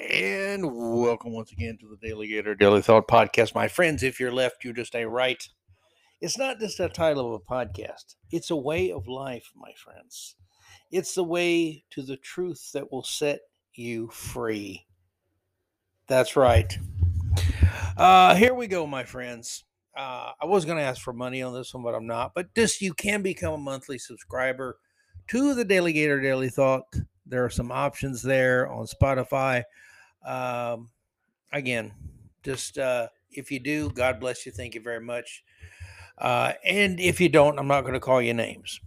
And welcome once again to the DaleyGator DaleyThought Podcast. My friends, if you're left, you just ain't right. It's not just a title of a podcast, it's a way of life, my friends. It's the way to the truth that will set you free. That's right. Uh, here we go, my friends. Uh, I was going to ask for money on this one, but I'm not. But just you can become a monthly subscriber to the DaleyGator DaleyThought. There are some options there on Spotify. Um, again, just uh, if you do, God bless you. Thank you very much. Uh, and if you don't, I'm not going to call you names.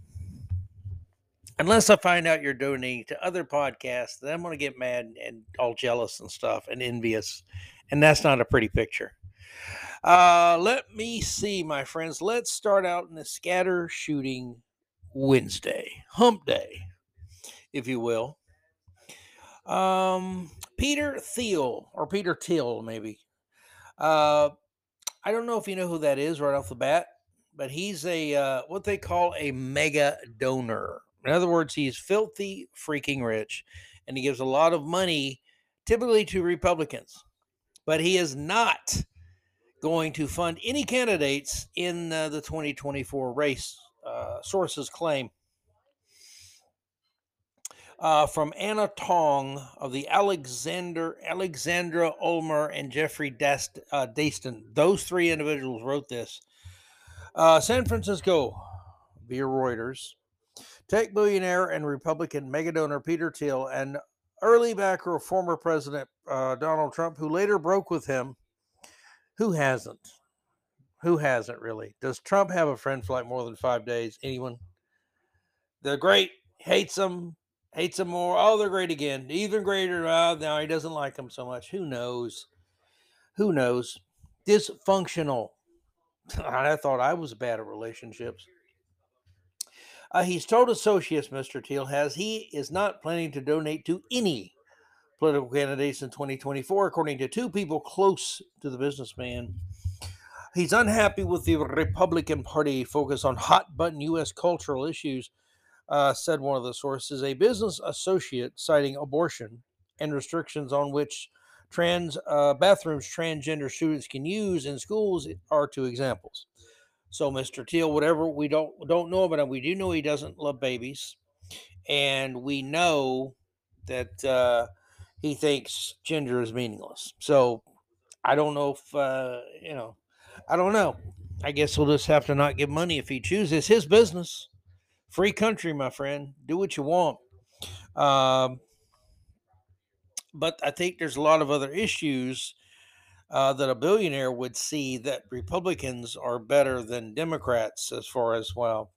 Unless I find out you're donating to other podcasts, then I'm going to get mad and all jealous and stuff and envious. And that's not a pretty picture. Uh, let me see, my friends. Let's start out in the scatter shooting Wednesday, hump day, if you will. Um, Peter Thiel or Peter Thiel, maybe. Uh, I don't know if you know who that is right off the bat, but he's a uh, what they call a mega donor. In other words, he's filthy freaking rich, and he gives a lot of money, typically to Republicans, but he is not going to fund any candidates in uh, the 2024 race. Uh, sources claim uh, from Anna Tong of the Alexander Alexandra Ulmer and Jeffrey Dast, uh, Dastin. Those three individuals wrote this. Uh, San Francisco, via Reuters, tech billionaire and Republican megadonor Peter Thiel and early backer of former President uh, Donald Trump, who later broke with him. Who hasn't? Who hasn't really? Does Trump have a friend for like more than five days? Anyone? They're great. Hates them hates them more. Oh, they're great again. Even greater. Oh, now he doesn't like them so much. Who knows? Who knows? Dysfunctional. I thought I was bad at relationships. Uh, he's told associates, Mr. Thiel has, he is not planning to donate to any political candidates in 2024, according to two people close to the businessman. He's unhappy with the Republican Party focus on hot button U.S. cultural issues uh, said one of the sources. A business associate citing abortion and restrictions on which trans uh, bathrooms transgender students can use in schools are two examples. So, Mr. Thiel, whatever we don't don't know about him, we do know he doesn't love babies, and we know that uh, he thinks gender is meaningless. So, I don't know if uh, you know. I don't know. I guess we'll just have to not give money if he chooses. His business free country, my friend. Do what you want. Um, but I think there's a lot of other issues uh, that a billionaire would see that Republicans are better than Democrats as far as well.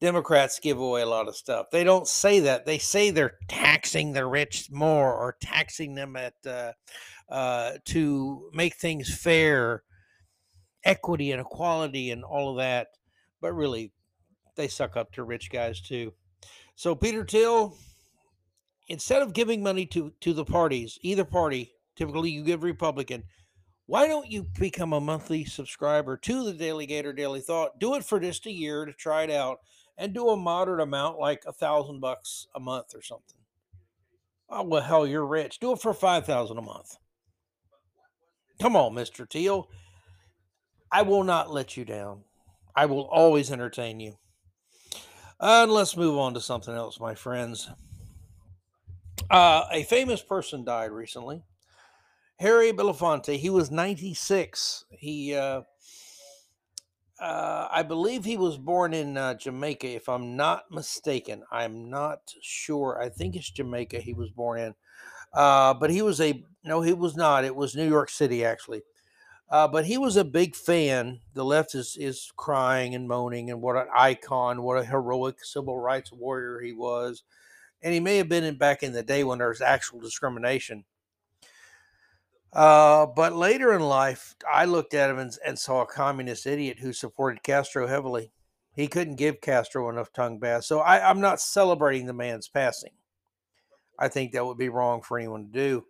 Democrats give away a lot of stuff. They don't say that. They say they're taxing the rich more or taxing them at uh, uh, to make things fair, equity and equality and all of that. But really, they suck up to rich guys too. So Peter Thiel, instead of giving money to to the parties, either party, typically you give Republican. Why don't you become a monthly subscriber to the DaleyGator DaleyThought? Do it for just a year to try it out, and do a moderate amount, like a thousand bucks a month or something. Oh well, hell, you're rich. Do it for five thousand a month. Come on, Mister Thiel. I will not let you down. I will always entertain you. And let's move on to something else, my friends. Uh, a famous person died recently. Harry Belafonte. He was 96. He, uh, uh, I believe he was born in uh, Jamaica, if I'm not mistaken. I'm not sure. I think it's Jamaica he was born in. Uh, but he was a, no, he was not. It was New York City, actually. Uh, but he was a big fan. The left is is crying and moaning, and what an icon, what a heroic civil rights warrior he was. And he may have been in back in the day when there was actual discrimination. Uh, but later in life, I looked at him and, and saw a communist idiot who supported Castro heavily. He couldn't give Castro enough tongue baths. So I, I'm not celebrating the man's passing. I think that would be wrong for anyone to do.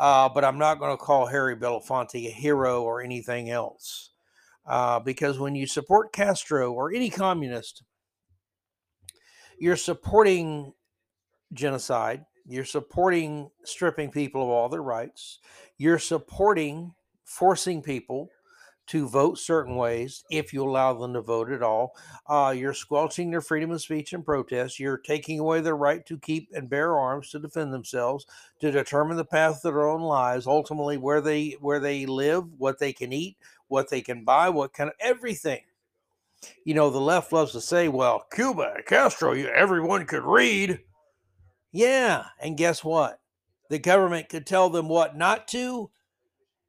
Uh, but I'm not going to call Harry Belafonte a hero or anything else. Uh, because when you support Castro or any communist, you're supporting genocide, You're supporting stripping people of all their rights. You're supporting forcing people to vote certain ways if you allow them to vote at all. Uh, you're squelching their freedom of speech and protest. You're taking away their right to keep and bear arms to defend themselves, to determine the path of their own lives, ultimately where they where they live, what they can eat, what they can buy, what kind of everything. You know, the left loves to say, "Well, Cuba, Castro, you, everyone could read." Yeah, and guess what? The government could tell them what not to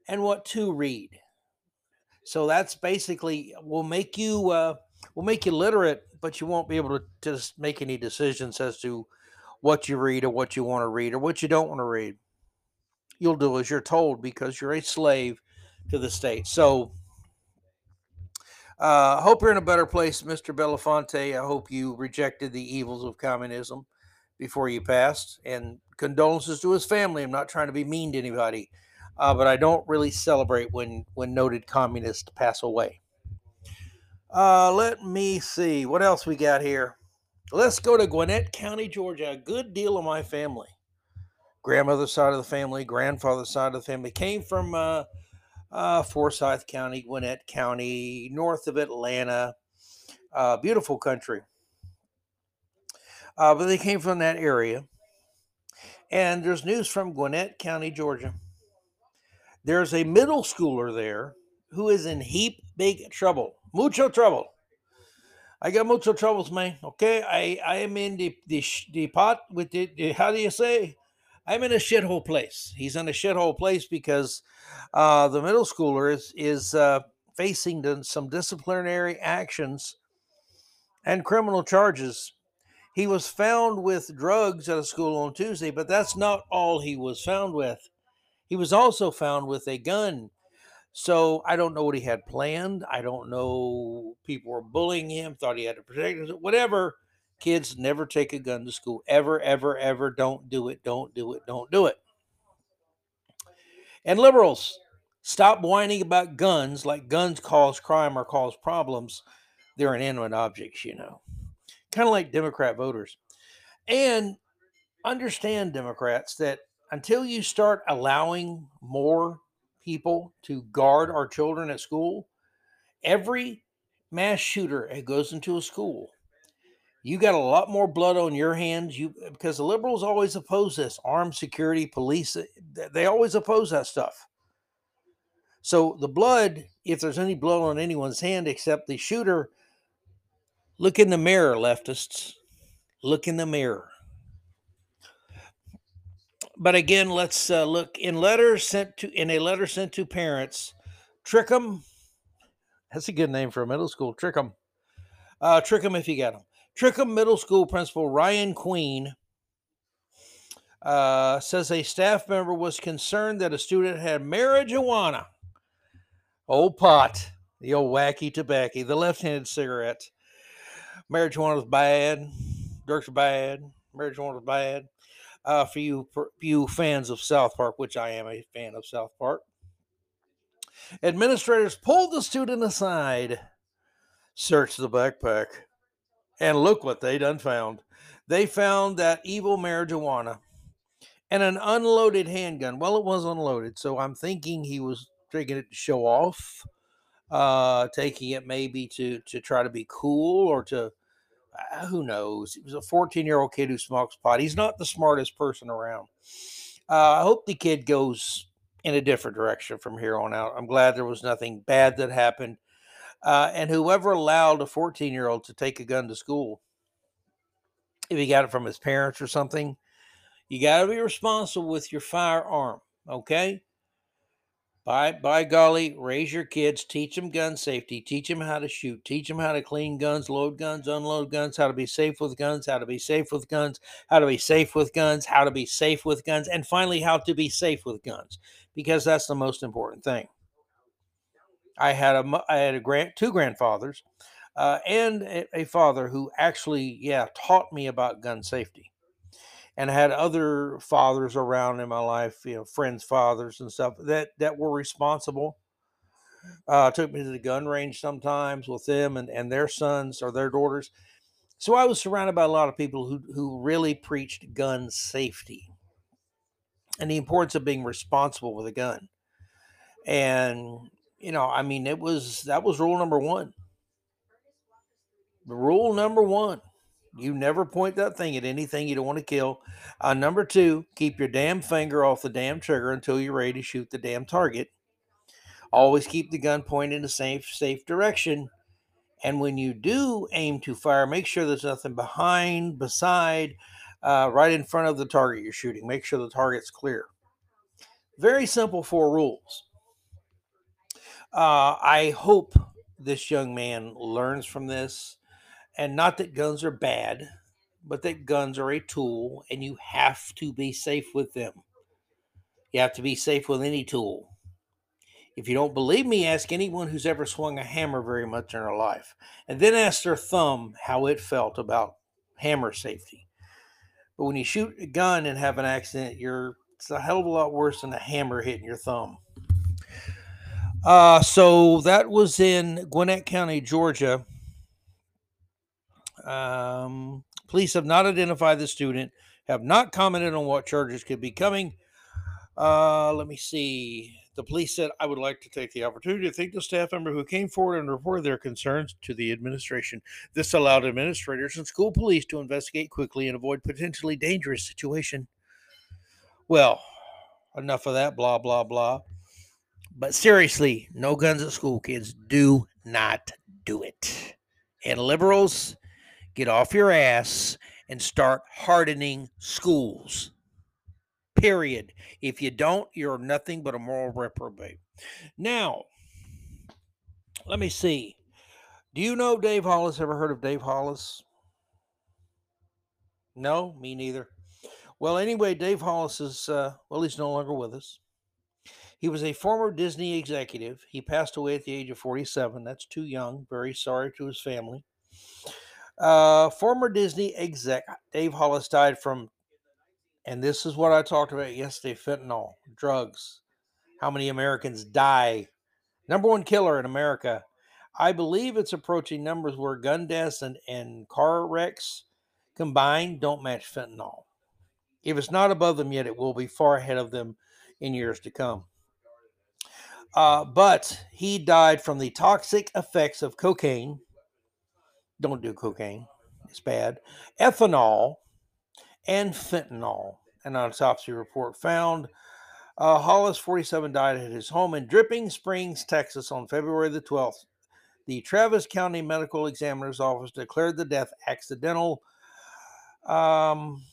and what to read. So that's basically will make you uh, will make you literate, but you won't be able to just make any decisions as to what you read or what you want to read or what you don't want to read. You'll do as you're told because you're a slave to the state. So uh, hope you're in a better place, Mr. Belafonte. I hope you rejected the evils of communism before you passed. And condolences to his family. I'm not trying to be mean to anybody uh, but I don't really celebrate when when noted communists pass away. Uh, let me see what else we got here. Let's go to Gwinnett County, Georgia. A good deal of my family, grandmother's side of the family, grandfather's side of the family, came from uh, uh, Forsyth County, Gwinnett County, north of Atlanta. Uh, beautiful country. Uh, but they came from that area. And there's news from Gwinnett County, Georgia. There's a middle schooler there who is in heap big trouble, mucho trouble. I got mucho troubles, man. Okay, I I am in the the, the pot with the, the how do you say? I'm in a shithole place. He's in a shithole place because uh, the middle schooler is is uh, facing some disciplinary actions and criminal charges. He was found with drugs at a school on Tuesday, but that's not all he was found with. He was also found with a gun. So I don't know what he had planned. I don't know. People were bullying him, thought he had to protect himself, whatever. Kids never take a gun to school. Ever, ever, ever. Don't do it. Don't do it. Don't do it. And liberals, stop whining about guns like guns cause crime or cause problems. They're inanimate objects, you know. Kind of like Democrat voters. And understand, Democrats, that until you start allowing more people to guard our children at school, every mass shooter that goes into a school, you got a lot more blood on your hands. You because the liberals always oppose this armed security, police. They always oppose that stuff. So the blood, if there's any blood on anyone's hand except the shooter, look in the mirror, leftists. Look in the mirror but again, let's uh, look in sent to in a letter sent to parents. Trickum, that's a good name for a middle school. Trickum, uh, Trickum, if you got them. Trickum Middle School Principal Ryan Queen uh, says a staff member was concerned that a student had marijuana, old pot, the old wacky tobacco, the left-handed cigarette. Marijuana was bad. Dirk's bad. Marijuana was bad uh, for you for you fans of South Park, which I am a fan of South Park. Administrators pulled the student aside, searched the backpack, and look what they done found. They found that evil marijuana and an unloaded handgun. Well, it was unloaded, so I'm thinking he was taking it to show off, uh, taking it maybe to to try to be cool or to uh, who knows? He was a 14 year old kid who smokes pot. He's not the smartest person around. Uh, I hope the kid goes in a different direction from here on out. I'm glad there was nothing bad that happened. Uh, and whoever allowed a 14 year old to take a gun to school, if he got it from his parents or something, you got to be responsible with your firearm. Okay by by golly, raise your kids, teach them gun safety, teach them how to shoot, teach them how to clean guns, load guns, unload guns, how to be safe with guns, how to be safe with guns, how to be safe with guns, how to be safe with guns, and finally how to be safe with guns, because that's the most important thing. I had a I had a grand two grandfathers, uh, and a, a father who actually yeah taught me about gun safety and I had other fathers around in my life, you know, friends' fathers and stuff that that were responsible. Uh, took me to the gun range sometimes with them and, and their sons or their daughters. So I was surrounded by a lot of people who, who really preached gun safety and the importance of being responsible with a gun. And, you know, I mean, it was that was rule number one. Rule number one you never point that thing at anything you don't want to kill. Uh, number two, keep your damn finger off the damn trigger until you're ready to shoot the damn target. Always keep the gun pointed in a safe, safe direction. And when you do aim to fire, make sure there's nothing behind, beside, uh, right in front of the target you're shooting. Make sure the target's clear. Very simple four rules. Uh, I hope this young man learns from this and not that guns are bad, but that guns are a tool and you have to be safe with them. You have to be safe with any tool. If you don't believe me, ask anyone who's ever swung a hammer very much in their life, and then ask their thumb how it felt about hammer safety. But when you shoot a gun and have an accident, you're it's a hell of a lot worse than a hammer hitting your thumb. Uh, so that was in Gwinnett County, Georgia. Um, police have not identified the student, have not commented on what charges could be coming. Uh, let me see. The police said, I would like to take the opportunity to thank the staff member who came forward and reported their concerns to the administration. This allowed administrators and school police to investigate quickly and avoid potentially dangerous situation. Well, enough of that, blah, blah, blah. But seriously, no guns at school, kids. Do not do it. And liberals, get off your ass and start hardening schools. Period. If you don't, you're nothing but a moral reprobate. Now, let me see. Do you know Dave Hollis? Ever heard of Dave Hollis? No, me neither. Well, anyway, Dave Hollis is, uh, well, he's no longer with us. He was a former Disney executive. He passed away at the age of 47. That's too young. Very sorry to his family. Uh, former Disney exec Dave Hollis died from, and this is what I talked about yesterday fentanyl, drugs. How many Americans die? Number one killer in America. I believe it's approaching numbers where gun deaths and, and car wrecks combined don't match fentanyl. If it's not above them yet, it will be far ahead of them in years to come. Uh, but he died from the toxic effects of cocaine, don't do cocaine. It's bad. Ethanol and fentanyl. An autopsy report found uh, Hollis, 47, died at his home in Dripping Springs, Texas on February the 12th. The Travis County Medical Examiner's Office declared the death accidental. Um,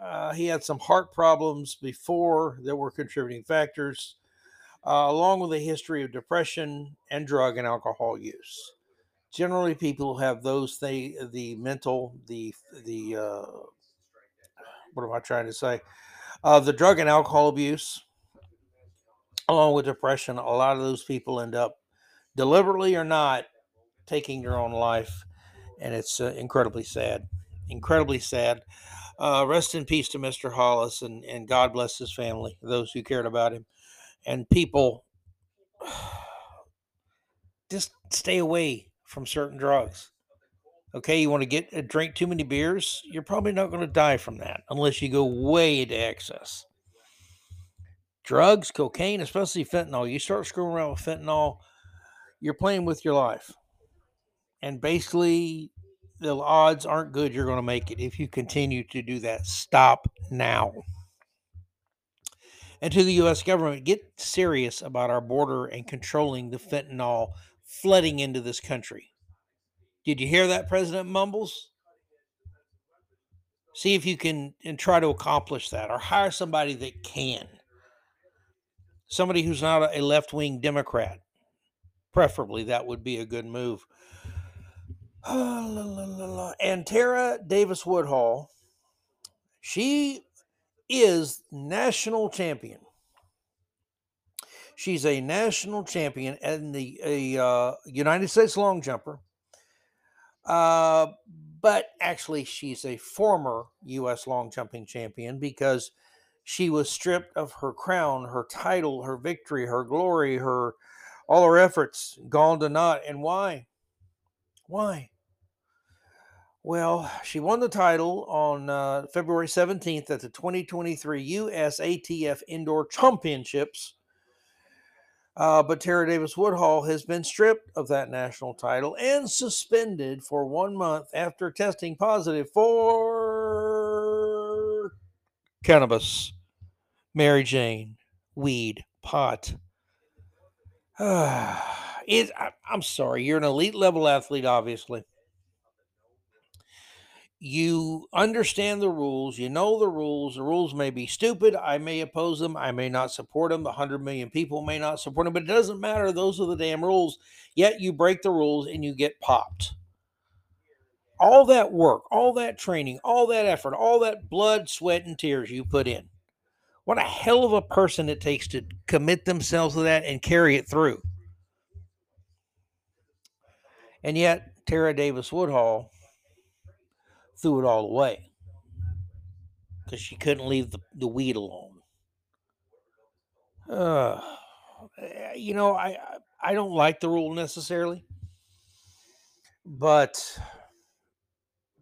uh, he had some heart problems before that were contributing factors, uh, along with a history of depression and drug and alcohol use generally people who have those they the mental the the uh, what am i trying to say? Uh, the drug and alcohol abuse along with depression a lot of those people end up deliberately or not taking their own life and it's uh, incredibly sad incredibly sad. Uh, rest in peace to mr hollis and, and god bless his family those who cared about him and people just stay away from certain drugs. Okay, you want to get a drink too many beers, you're probably not going to die from that unless you go way to excess. Drugs, cocaine, especially fentanyl, you start screwing around with fentanyl, you're playing with your life. And basically, the odds aren't good you're going to make it if you continue to do that. Stop now. And to the U.S. government, get serious about our border and controlling the fentanyl flooding into this country. Did you hear that, President Mumbles? See if you can and try to accomplish that or hire somebody that can. Somebody who's not a left wing Democrat. Preferably, that would be a good move. Ah, and Tara Davis Woodhall, she is national champion She's a national champion and the a uh, United States long jumper. Uh, but actually, she's a former U.S. long jumping champion because she was stripped of her crown, her title, her victory, her glory, her all her efforts gone to naught. And why? Why? Well, she won the title on uh, February 17th at the 2023 US ATF Indoor Championships. Uh, but Tara Davis Woodhall has been stripped of that national title and suspended for one month after testing positive for cannabis, Mary Jane, weed, pot. it, I, I'm sorry, you're an elite level athlete, obviously you understand the rules, you know the rules. The rules may be stupid. I may oppose them. I may not support them. 100 million people may not support them, but it doesn't matter. Those are the damn rules. Yet you break the rules and you get popped. All that work, all that training, all that effort, all that blood, sweat, and tears you put in. What a hell of a person it takes to commit themselves to that and carry it through. And yet, Tara Davis Woodhall threw it all away because she couldn't leave the, the weed alone. Uh, you know, I I don't like the rule necessarily, but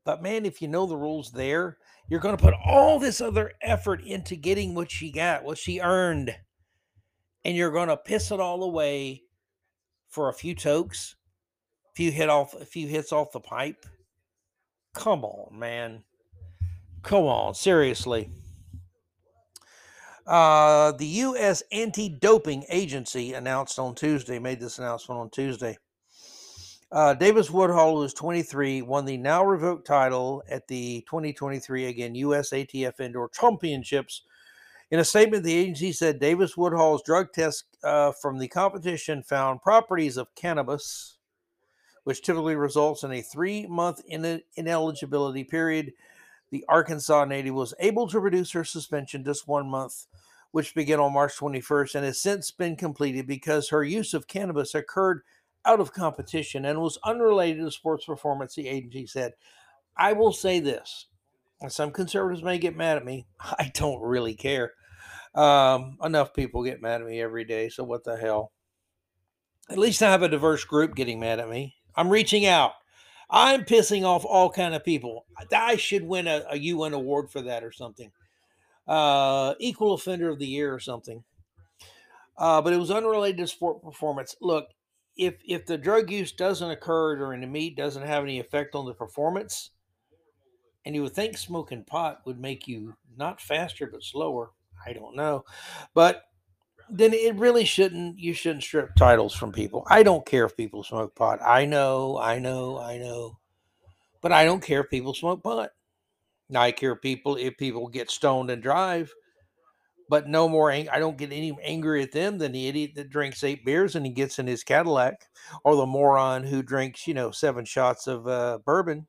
but man, if you know the rules there, you're going to put all this other effort into getting what she got, what she earned, and you're going to piss it all away for a few tokes, a few hit off, a few hits off the pipe. Come on, man. Come on, seriously. Uh, the U.S. Anti Doping Agency announced on Tuesday, made this announcement on Tuesday. Uh, Davis Woodhall, who is 23, won the now revoked title at the 2023 again U.S. ATF Indoor Championships. In a statement, the agency said Davis Woodhall's drug test uh, from the competition found properties of cannabis, which typically results in a three month in- ineligibility period. The Arkansas native was able to reduce her suspension just one month, which began on March 21st and has since been completed because her use of cannabis occurred out of competition and was unrelated to sports performance, the agency said. I will say this, and some conservatives may get mad at me. I don't really care. Um, enough people get mad at me every day, so what the hell? At least I have a diverse group getting mad at me. I'm reaching out. I'm pissing off all kind of people. I should win a, a UN award for that or something. Uh, equal offender of the year or something. Uh, but it was unrelated to sport performance. Look, if if the drug use doesn't occur during the meet, doesn't have any effect on the performance, and you would think smoking pot would make you not faster but slower. I don't know, but then it really shouldn't you shouldn't strip titles from people. I don't care if people smoke pot. I know, I know, I know. But I don't care if people smoke pot. Now I care people if people get stoned and drive. But no more ang- I don't get any angry at them than the idiot that drinks eight beers and he gets in his Cadillac or the moron who drinks, you know, seven shots of uh, bourbon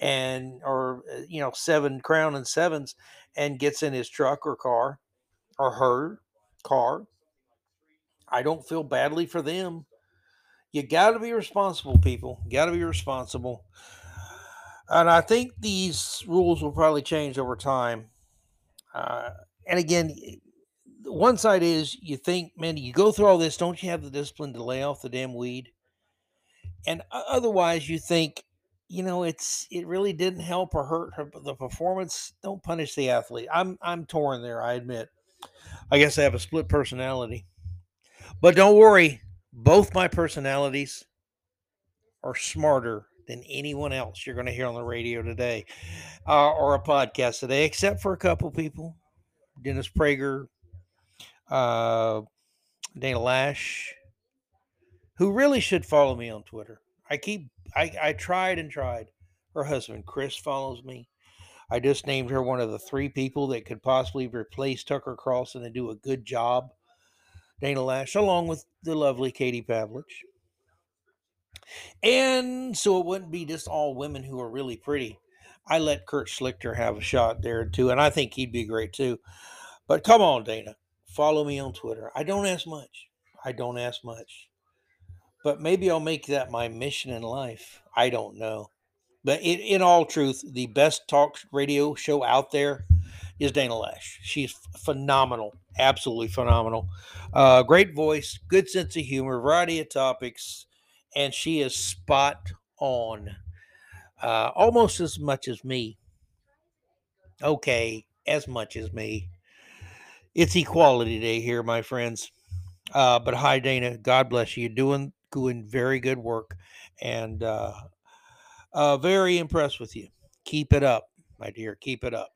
and or uh, you know, seven crown and sevens and gets in his truck or car or her car. I don't feel badly for them. You got to be responsible, people. Got to be responsible. And I think these rules will probably change over time. Uh, and again, one side is you think, man, you go through all this, don't you have the discipline to lay off the damn weed? And otherwise, you think, you know, it's it really didn't help or hurt her, the performance. Don't punish the athlete. I'm I'm torn there. I admit. I guess I have a split personality. But don't worry, both my personalities are smarter than anyone else you're going to hear on the radio today uh, or a podcast today, except for a couple people Dennis Prager, uh, Dana Loesch, who really should follow me on Twitter. I keep, I, I tried and tried. Her husband, Chris, follows me. I just named her one of the three people that could possibly replace Tucker Carlson and do a good job. Dana Loesch, along with the lovely Katie Pavlich. And so it wouldn't be just all women who are really pretty. I let Kurt Schlichter have a shot there too, and I think he'd be great too. But come on, Dana, follow me on Twitter. I don't ask much. I don't ask much. But maybe I'll make that my mission in life. I don't know. But in, in all truth, the best talk radio show out there is Dana Loesch. She's phenomenal, absolutely phenomenal. Uh, great voice, good sense of humor, variety of topics, and she is spot on. uh, almost as much as me. Okay, as much as me. It's Equality Day here, my friends. Uh, but hi, Dana. God bless you. You're doing doing very good work, and uh, very impressed with you. Keep it up, my dear. Keep it up.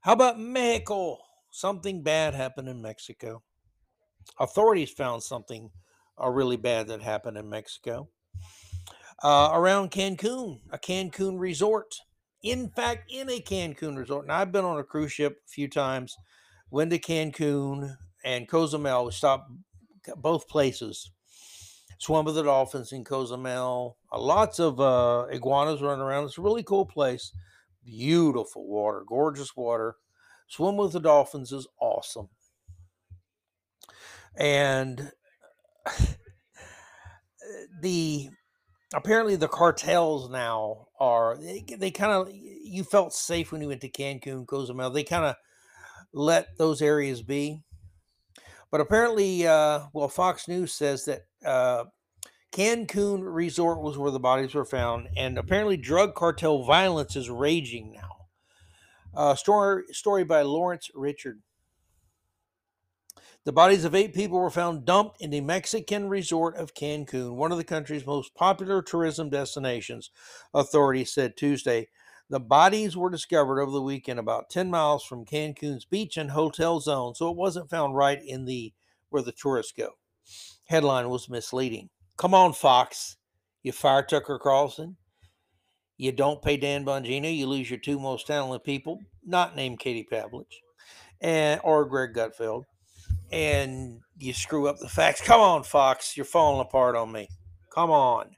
How about Mexico? Something bad happened in Mexico. Authorities found something uh, really bad that happened in Mexico. Uh, around Cancun, a Cancun resort. In fact, in a Cancun resort. Now, I've been on a cruise ship a few times, went to Cancun and Cozumel. We stopped both places. Swam with the dolphins in Cozumel. Uh, lots of uh, iguanas running around. It's a really cool place. Beautiful water, gorgeous water. Swim with the dolphins is awesome. And the apparently the cartels now are they, they kind of you felt safe when you went to Cancun, Cozumel. They kind of let those areas be. But apparently, uh, well, Fox News says that uh, Cancun Resort was where the bodies were found, and apparently, drug cartel violence is raging now. Uh, story story by Lawrence Richard. The bodies of eight people were found dumped in the Mexican resort of Cancun, one of the country's most popular tourism destinations, authorities said Tuesday. The bodies were discovered over the weekend about 10 miles from Cancun's beach and hotel zone, so it wasn't found right in the where the tourists go. Headline was misleading. Come on, Fox. You fire Tucker Carlson. You don't pay Dan Bongino. You lose your two most talented people, not named Katie Pavlich and or Greg Gutfeld and you screw up the facts. Come on, Fox, you're falling apart on me. Come on.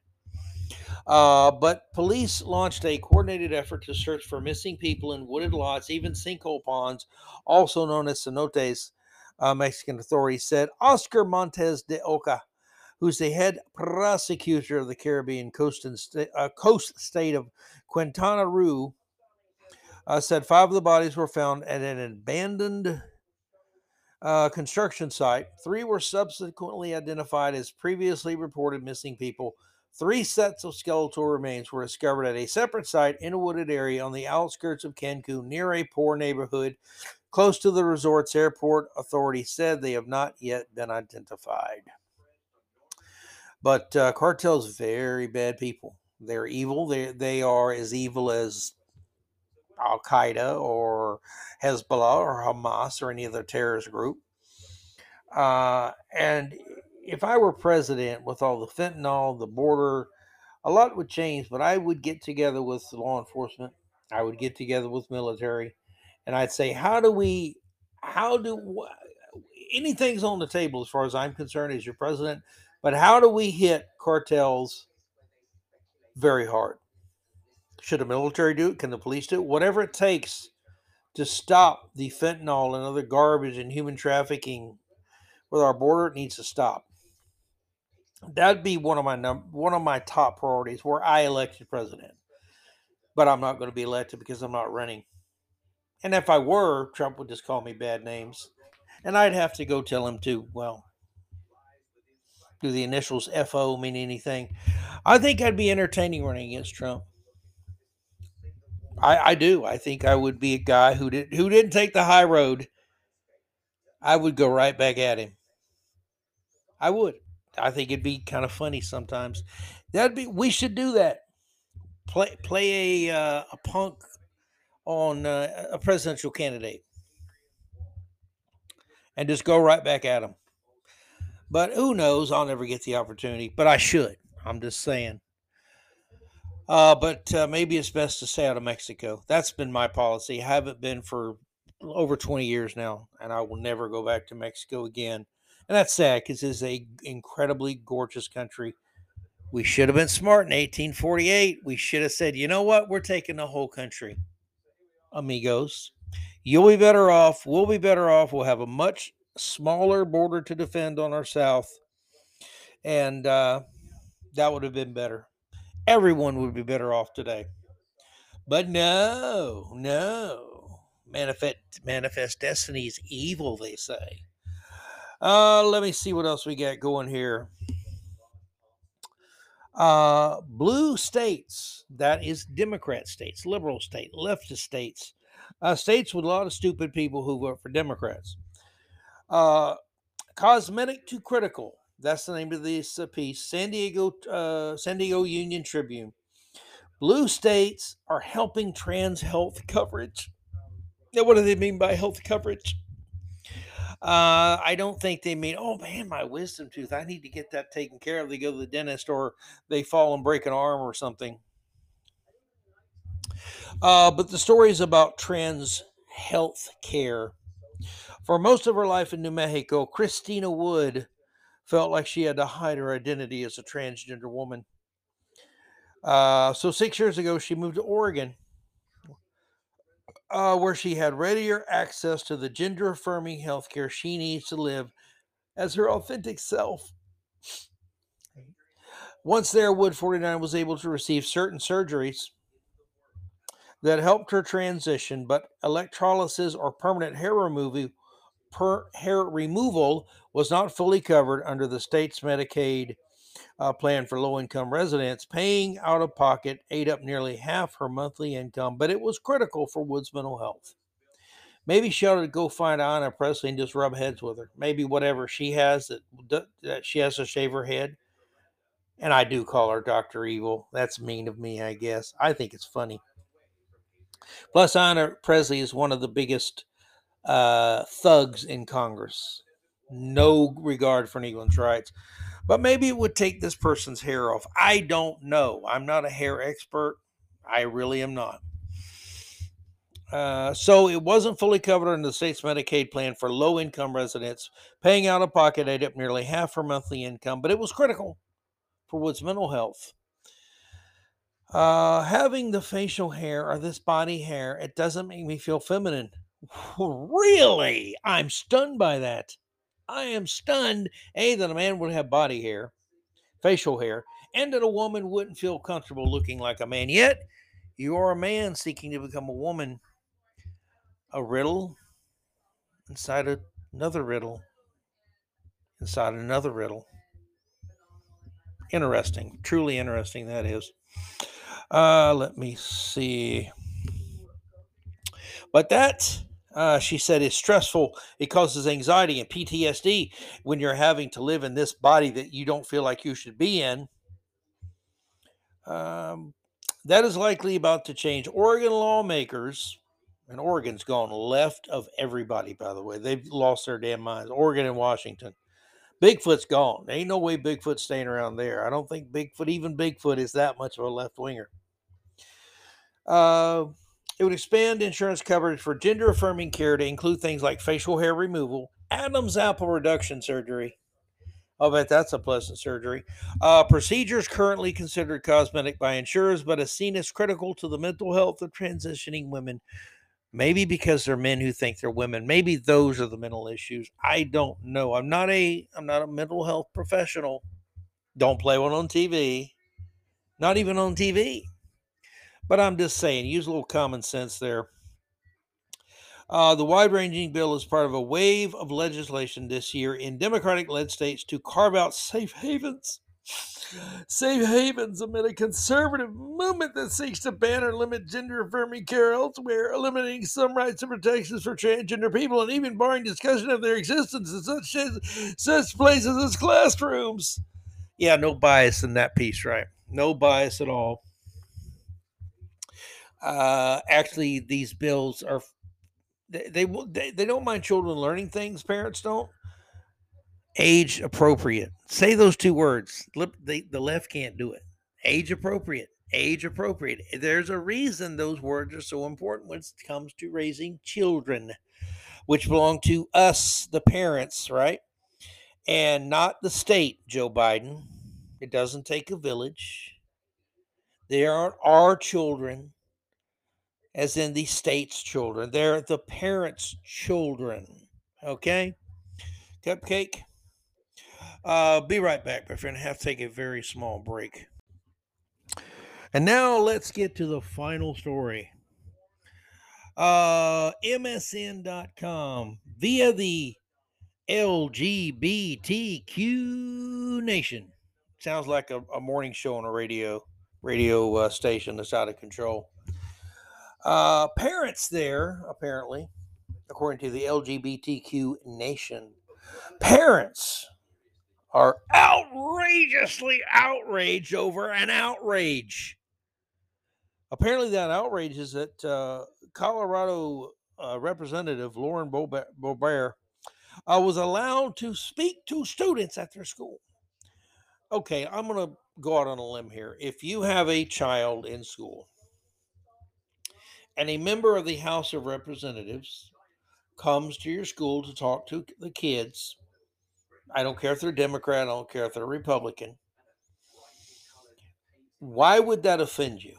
Uh, but police launched a coordinated effort to search for missing people in wooded lots, even sinkhole ponds, also known as cenotes. Uh, Mexican authorities said Oscar Montes de Oca, who's the head prosecutor of the Caribbean coast, sta- uh, coast state of Quintana Roo, uh, said five of the bodies were found at an abandoned uh, construction site. Three were subsequently identified as previously reported missing people. Three sets of skeletal remains were discovered at a separate site in a wooded area on the outskirts of Cancun near a poor neighborhood close to the resort's airport. Authorities said they have not yet been identified. But uh, cartels very bad people. They're evil. They they are as evil as Al Qaeda or Hezbollah or Hamas or any other terrorist group. Uh, and if I were president with all the fentanyl, the border, a lot would change, but I would get together with law enforcement. I would get together with military, and I'd say, how do we, how do, anything's on the table as far as I'm concerned as your president, but how do we hit cartels very hard? Should the military do it? Can the police do it? Whatever it takes to stop the fentanyl and other garbage and human trafficking with our border, it needs to stop. That'd be one of my num- one of my top priorities were I elected president. But I'm not going to be elected because I'm not running. And if I were, Trump would just call me bad names. And I'd have to go tell him to, well, do the initials FO mean anything? I think I'd be entertaining running against Trump. I, I do. I think I would be a guy who did who didn't take the high road. I would go right back at him. I would. I think it'd be kind of funny sometimes. That'd be. We should do that. Play play a uh, a punk on uh, a presidential candidate, and just go right back at him. But who knows? I'll never get the opportunity. But I should. I'm just saying. Uh, but uh, maybe it's best to stay out of Mexico. That's been my policy. I haven't been for over 20 years now, and I will never go back to Mexico again. And that's sad because it's a incredibly gorgeous country. We should have been smart in 1848. We should have said, you know what? We're taking the whole country, amigos. You'll be better off. We'll be better off. We'll have a much smaller border to defend on our south. And uh, that would have been better everyone would be better off today. But no, no. Manifest manifest destiny is evil, they say. Uh, let me see what else we got going here. Uh, blue states, that is Democrat states, liberal state, leftist states, uh, states with a lot of stupid people who vote for Democrats. Uh, cosmetic to critical. That's the name of this uh, piece. San Diego, uh, San Diego Union Tribune. Blue states are helping trans health coverage. Now, what do they mean by health coverage? Uh, I don't think they mean, oh man, my wisdom tooth, I need to get that taken care of. They go to the dentist or they fall and break an arm or something. Uh, but the story is about trans health care. For most of her life in New Mexico, Christina Wood felt like she had to hide her identity as a transgender woman. Uh, so, six years ago, she moved to Oregon uh, where she had readier access to the gender affirming healthcare she needs to live as her authentic self. Once there, Wood 49 was able to receive certain surgeries that helped her transition, but electrolysis or permanent hair removal, per hair removal was not fully covered under the state's Medicaid uh, plan for low income residents, paying out of pocket ate up nearly half her monthly income, but it was critical for Wood's mental health. Maybe she ought to go find Ayanna Pressley and just rub heads with her. Maybe whatever she has that, that she has to shave her head. And I do call her Dr. Evil. That's mean of me, I guess. I think it's funny. Plus, Ayanna Pressley is one of the biggest uh, thugs in Congress. No regard for anyone's rights but maybe it would take this person's hair off. I don't know. I'm not a hair expert. I really am not. Uh, so it wasn't fully covered under the state's Medicaid plan for low income residents. Paying out of pocket ate up nearly half her monthly income, but it was critical for Wood's mental health. Uh, having the facial hair or this body hair, it doesn't make me feel feminine. really? I'm stunned by that. I am stunned, A, that a man would have body hair, facial hair, and that a woman wouldn't feel comfortable looking like a man. Yet, you are a man seeking to become a woman. A riddle inside another riddle inside another riddle. Interesting, truly interesting, that is. Uh, let me see. But that uh, she said it's stressful. It causes anxiety and PTSD when you're having to live in this body that you don't feel like you should be in. Um, that is likely about to change. Oregon lawmakers, and Oregon's gone left of everybody, by the way. They've lost their damn minds. Oregon and Washington. Bigfoot's gone. There ain't no way Bigfoot's staying around there. I don't think Bigfoot, even Bigfoot, is that much of a left winger. Uh, it would expand insurance coverage for gender affirming care to include things like facial hair removal, Adam's apple reduction surgery. I'll bet that's a pleasant surgery. Uh, procedures currently considered cosmetic by insurers, but is seen as critical to the mental health of transitioning women. Maybe because they're men who think they're women. Maybe those are the mental issues. I don't know. I'm not a I'm not a mental health professional. Don't play one on TV. Not even on TV. But I'm just saying, use a little common sense there. Uh, the wide ranging bill is part of a wave of legislation this year in Democratic led states to carve out safe havens. Safe havens amid a conservative movement that seeks to ban or limit gender affirming care elsewhere, eliminating some rights and protections for transgender people, and even barring discussion of their existence in such, such places as classrooms. Yeah, no bias in that piece, right? No bias at all uh, actually these bills are they, they they don't mind children learning things parents don't. Age appropriate. Say those two words. The, the left can't do it. Age appropriate. Age appropriate. There's a reason those words are so important when it comes to raising children which belong to us the parents right? And not the state joe biden. It doesn't take a village. They aren't our children as in the state's children. They're the parents' children. Okay? Cupcake. Uh, be right back, my friend. I have to take a very small break. And now let's get to the final story. Uh, MSN.com via the LGBTQ Nation. Sounds like a, a morning show on a radio radio uh, station that's out of control. Uh, parents there, apparently, according to the LGBTQ nation, parents are outrageously outraged over an outrage. Apparently, that outrage is that uh, Colorado uh, Representative Lauren Boebert uh, was allowed to speak to students at their school. Okay, I'm going to go out on a limb here. If you have a child in school and a member of the House of Representatives comes to your school to talk to the kids, I don't care if they're Democrat, I don't care if they're Republican. Why would that offend you?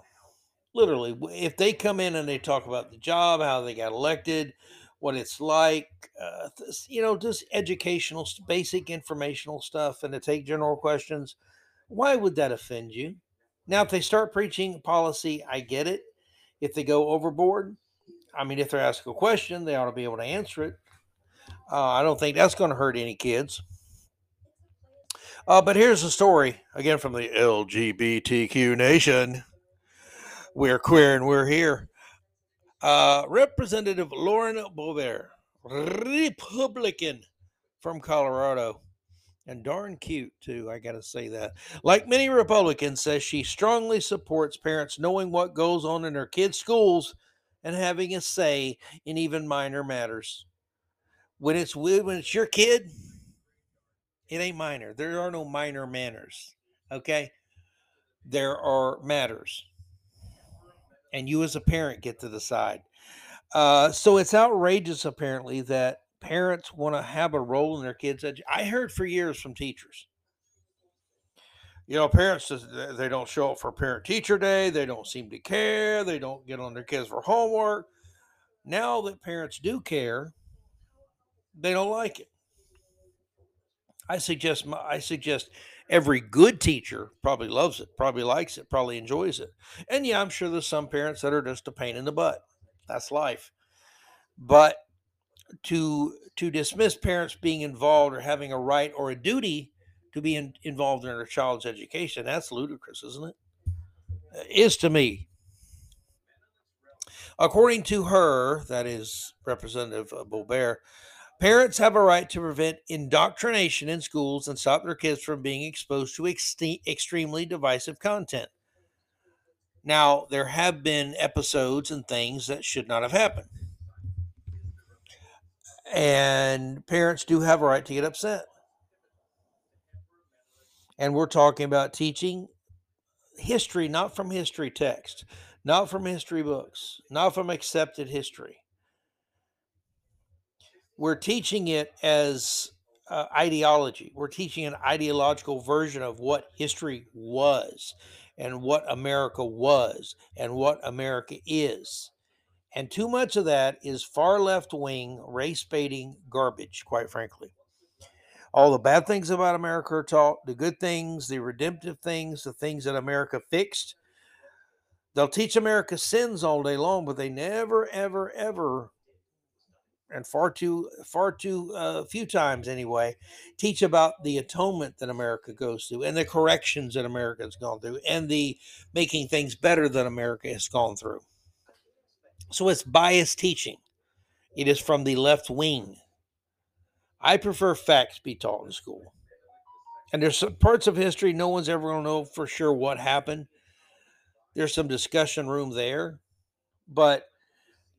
Literally, if they come in and they talk about the job, how they got elected, what it's like, uh, you know, just educational, basic informational stuff, and to take general questions, why would that offend you? Now, if they start preaching policy, I get it. If they go overboard, I mean, if they're asked a question, they ought to be able to answer it. Uh, I don't think that's going to hurt any kids. Uh, but here's the story again from the LGBTQ nation. We're queer and we're here. Uh, Representative Lauren Boebert, Republican from Colorado, and darn cute too. I got to say that. Like many Republicans, says she strongly supports parents knowing what goes on in their kids' schools and having a say in even minor matters. When it's when it's your kid, it ain't minor. There are no minor manners. Okay? There are matters. And you as a parent get to decide. Uh, so it's outrageous, apparently, that parents want to have a role in their kids' education. I heard for years from teachers. You know, parents they don't show up for parent teacher day. They don't seem to care. They don't get on their kids for homework. Now that parents do care, they don't like it. I suggest I suggest every good teacher probably loves it, probably likes it, probably enjoys it. And yeah, I'm sure there's some parents that are just a pain in the butt. That's life. But to to dismiss parents being involved or having a right or a duty to be in, involved in their child's education, that's ludicrous, isn't it? Is to me. According to her, that is Representative Boebert, Parents have a right to prevent indoctrination in schools and stop their kids from being exposed to ex- extremely divisive content. Now, there have been episodes and things that should not have happened. And parents do have a right to get upset. And we're talking about teaching history, not from history text, not from history books, not from accepted history we're teaching it as uh, ideology. We're teaching an ideological version of what history was and what America was and what America is. And too much of that is far left wing, race baiting garbage, quite frankly. All the bad things about America are taught, the good things, the redemptive things, the things that America fixed. They'll teach America sins all day long, but they never, ever, ever and far too far too uh, few times anyway teach about the atonement that america goes through and the corrections that america has gone through and the making things better that america has gone through so it's biased teaching it is from the left wing i prefer facts be taught in school and there's some parts of history no one's ever going to know for sure what happened there's some discussion room there but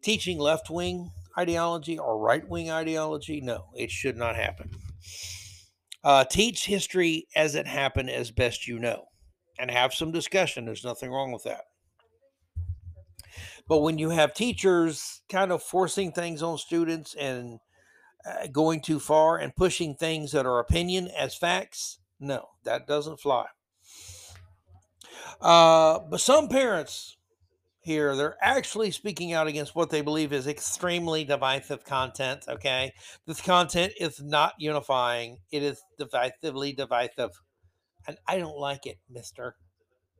teaching left wing ideology or right wing ideology? No, it should not happen. Uh, teach history as it happened as best you know and have some discussion. There's nothing wrong with that. But when you have teachers kind of forcing things on students and uh, going too far and pushing things that are opinion as facts, no, that doesn't fly. Uh, but some parents here, they're actually speaking out against what they believe is extremely divisive content. Okay. This content is not unifying, it is divisively divisive. And I don't like it, Mr.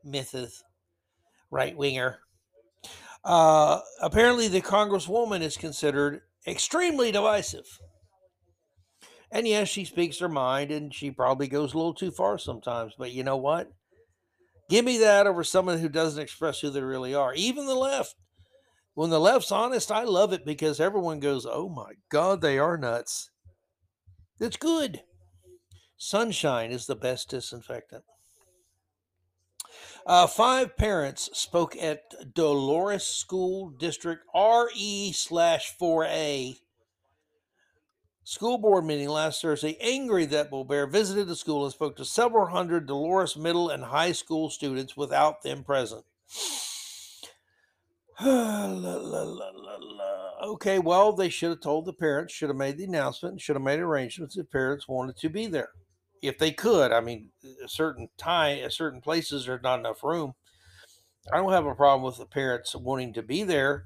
Mrs. Right Winger. Uh, apparently, the Congresswoman is considered extremely divisive. And yes, she speaks her mind and she probably goes a little too far sometimes. But you know what? Give me that over someone who doesn't express who they really are. Even the left. When the left's honest, I love it because everyone goes, oh my God, they are nuts. It's good. Sunshine is the best disinfectant. Uh, five parents spoke at Dolores School District RE slash 4A school board meeting last Thursday, angry that Boebert visited the school and spoke to several hundred Dolores middle and high school students without them present. la, la, la, okay, well, they should have told the parents, should have made the announcement, should have made arrangements if parents wanted to be there. If they could, I mean, a certain time, certain places, there's not enough room. I don't have a problem with the parents wanting to be there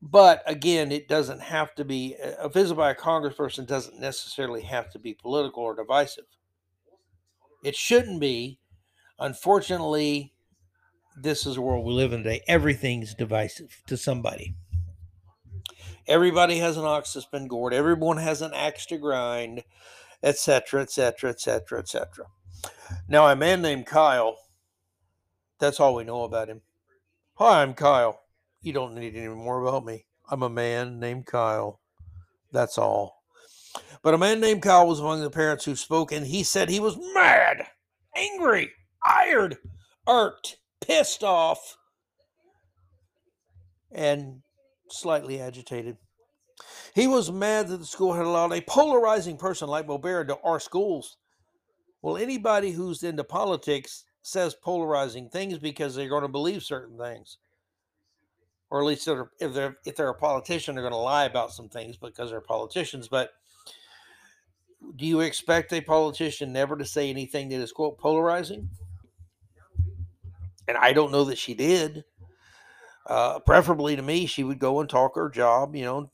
but again, it doesn't have to be uh, a visit by a congressperson doesn't necessarily have to be political or divisive. It shouldn't be. Unfortunately, this is the world we live in today. Everything's divisive to somebody. Everybody has an ox that's been gored. Everyone has an axe to grind, etc., etc., etc., etc. Now, a man named Kyle. That's all we know about him. Hi, I'm Kyle. You don't need any more about me. I'm a man named Kyle. That's all. But a man named Kyle was among the parents who spoke, and he said he was mad, angry, ired, irked, pissed off, and slightly agitated. He was mad that the school had allowed a polarizing person like Boebert to our schools. Well, anybody who's into politics says polarizing things because they're going to believe certain things or at least if they're if they're a politician, they're going to lie about some things because they're politicians. But do you expect a politician never to say anything that is quote polarizing? And I don't know that she did. Uh, preferably to me, she would go and talk her job. You know,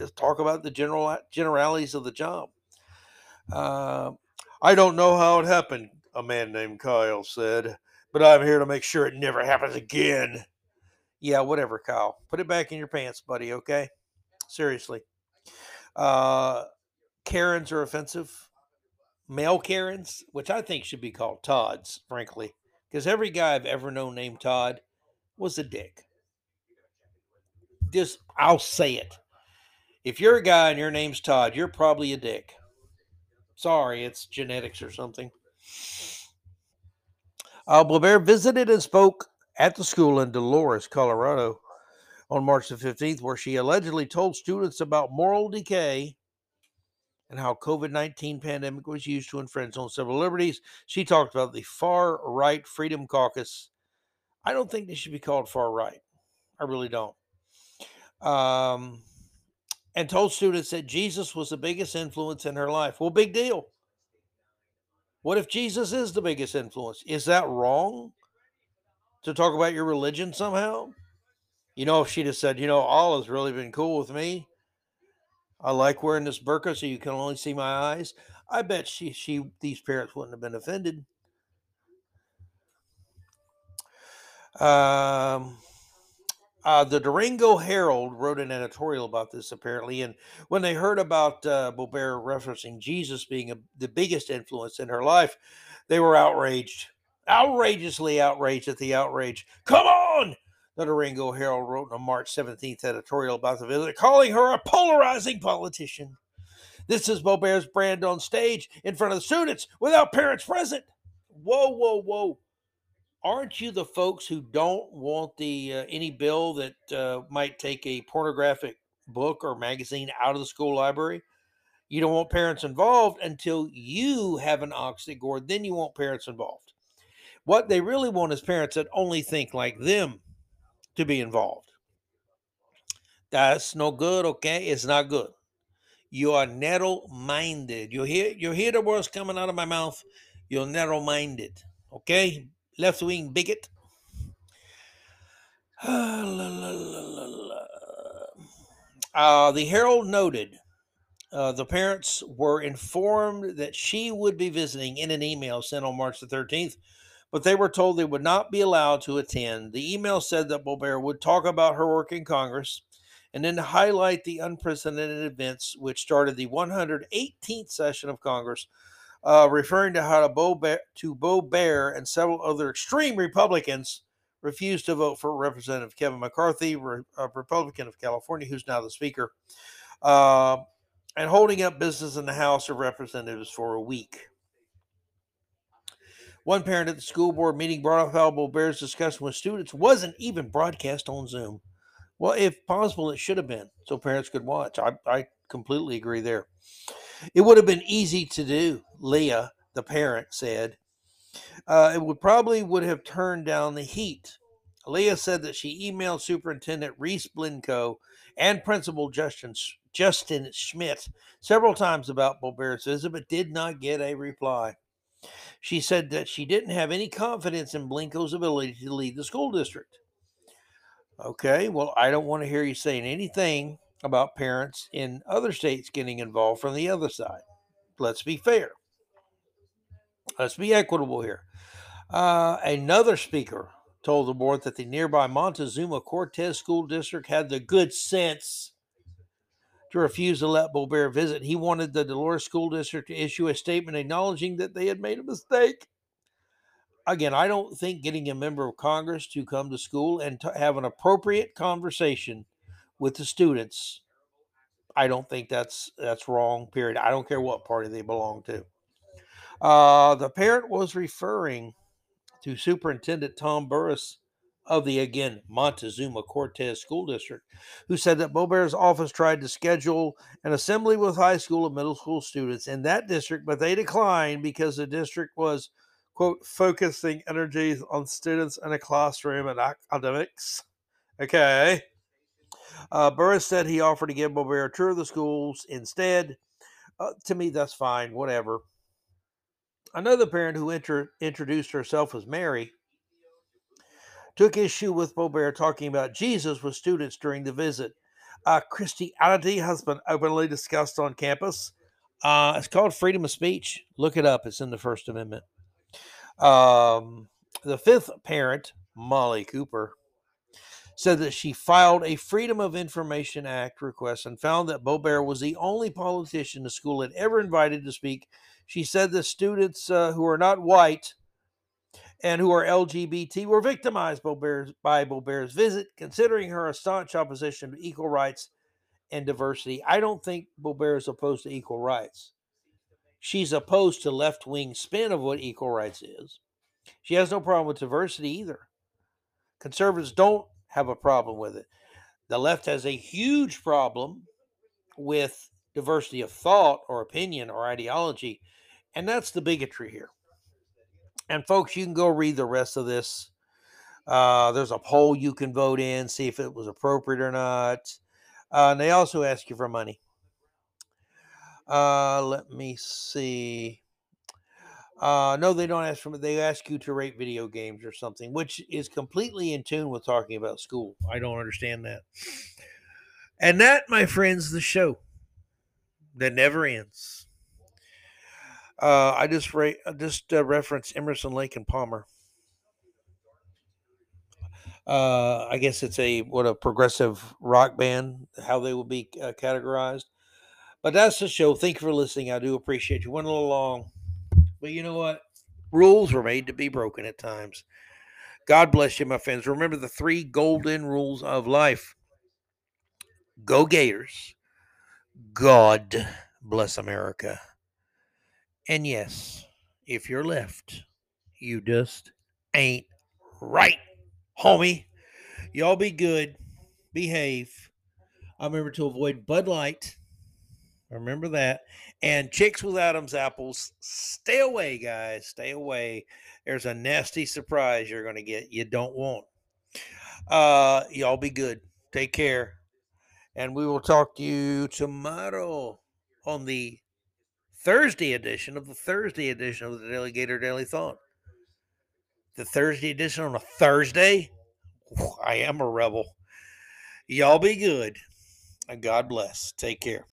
just talk about the general generalities of the job. Uh, I don't know how it happened. A man named Kyle said, but I'm here to make sure it never happens again. Yeah, whatever, Kyle. Put it back in your pants, buddy, okay? Seriously. Uh Karens are offensive. Male Karens, which I think should be called Todds, frankly, because every guy I've ever known named Todd was a dick. Just, I'll say it. If you're a guy and your name's Todd, you're probably a dick. Sorry, it's genetics or something. Uh, visited and spoke at the school in Dolores, Colorado, on March the 15th, where she allegedly told students about moral decay and how COVID-19 pandemic was used to infringe on civil liberties. She talked about the far right Freedom Caucus. I don't think they should be called far right. I really don't. Um, and told students that Jesus was the biggest influence in her life. Well, big deal. What if Jesus is the biggest influence? Is that wrong? to talk about your religion somehow? You know, if she'd have said, you know, Allah's really been cool with me. I like wearing this burqa so you can only see my eyes. I bet she she these parents wouldn't have been offended. Um uh, the Durango Herald wrote an editorial about this apparently, and when they heard about uh, Boebert referencing Jesus being a, the biggest influence in her life, they were outraged outrageously outraged at the outrage. Come on! The Durango Herald wrote in a March 17th editorial about the visit, calling her a polarizing politician. This is Boebert's brand on stage in front of the students without parents present. Whoa, whoa, whoa. Aren't you the folks who don't want the uh, any bill that uh, might take a pornographic book or magazine out of the school library? You don't want parents involved until you have an ox that. Then you want parents involved. What they really want is parents that only think like them to be involved. That's no good, okay? It's not good. You are narrow minded. You hear you hear the words coming out of my mouth. You're narrow minded. Okay? Left wing bigot. Uh, the Herald noted uh, the parents were informed that she would be visiting in an email sent on March the 13th but they were told they would not be allowed to attend. The email said that Boebert would talk about her work in Congress and then highlight the unprecedented events which started the 118th session of Congress, uh, referring to how to Bo, Bear, to Bo Bear and several other extreme Republicans refused to vote for Representative Kevin McCarthy, a Republican of California, who's now the Speaker, uh, and holding up business in the House of Representatives for a week. One parent at the school board meeting brought up how Bo Bear's discussion with students wasn't even broadcast on Zoom. Well, if possible, it should have been so parents could watch. I, I completely agree there. It would have been easy to do, Leah, the parent, said. Uh, it would probably would have turned down the heat. Leah said that she emailed Superintendent Reese Blinko and Principal Justin, Justin Schmidt several times about Boebert's visit, but did not get a reply. She said that she didn't have any confidence in Blinko's ability to lead the school district. Okay, well, I don't want to hear you saying anything about parents in other states getting involved from the other side. Let's be fair. Let's be equitable here. Uh, another speaker told the board that the nearby Montezuma Cortez School District had the good sense to refuse to let Boebert visit. He wanted the Dolores School District to issue a statement acknowledging that they had made a mistake again, I don't think getting a member of Congress to come to school and to have an appropriate conversation with the students, I don't think that's that's wrong. Period. I don't care what party they belong to. Uh, the parent was referring to Superintendent Tom Burris of the again Montezuma Cortez School District, who said that Boebert's office tried to schedule an assembly with high school and middle school students in that district, but they declined because the district was quote, focusing energies on students in a classroom and academics. Okay. Uh, Burris said he offered to give Boebert a tour of the schools instead. Uh, to me, that's fine, whatever. Another parent who inter- introduced herself as Mary took issue with Boebert talking about Jesus with students during the visit. Uh, Christianity has been openly discussed on campus. Uh, it's called freedom of speech. Look it up. It's in the First Amendment. Um, the fifth parent, Molly Cooper, said that she filed a Freedom of Information Act request and found that Boebert was the only politician the school had ever invited to speak. She said the students uh, who are not white and who are LGBT were victimized by Boebert's visit, considering her a staunch opposition to equal rights and diversity. I don't think Boebert is opposed to equal rights. She's opposed to left wing spin of what equal rights is. She has no problem with diversity either. Conservatives don't have a problem with it. The left has a huge problem with diversity of thought or opinion or ideology, and that's the bigotry here. And folks, you can go read the rest of this. Uh, there's a poll you can vote in, see if it was appropriate or not. Uh, and they also ask you for money. Uh, let me see. Uh, no, they don't ask for. They ask you to rate video games or something, which is completely in tune with talking about school. I don't understand that. And that, my friends, the show that never ends. Uh, I just rate, I just uh, reference Emerson, Lake, and Palmer. Uh, I guess it's a what a progressive rock band. How they will be uh, categorized. But that's the show. Thank you for listening. I do appreciate you. Went a little long. But you know what? Rules were made to be broken at times. God bless you, my friends. Remember the three golden rules of life go Gators. God bless America. And yes, if you're left, you just ain't right, homie. Y'all be good, behave. I remember to avoid Bud Light Remember that. And chicks with Adam's apples, stay away, guys. Stay away. There's a nasty surprise you're going to get you don't want. Uh, y'all be good. Take care. And we will talk to you tomorrow on the Thursday edition of the Thursday edition of the DaleyGator DaleyThought. The Thursday edition on a Thursday? I am a rebel. Y'all be good. And God bless. Take care.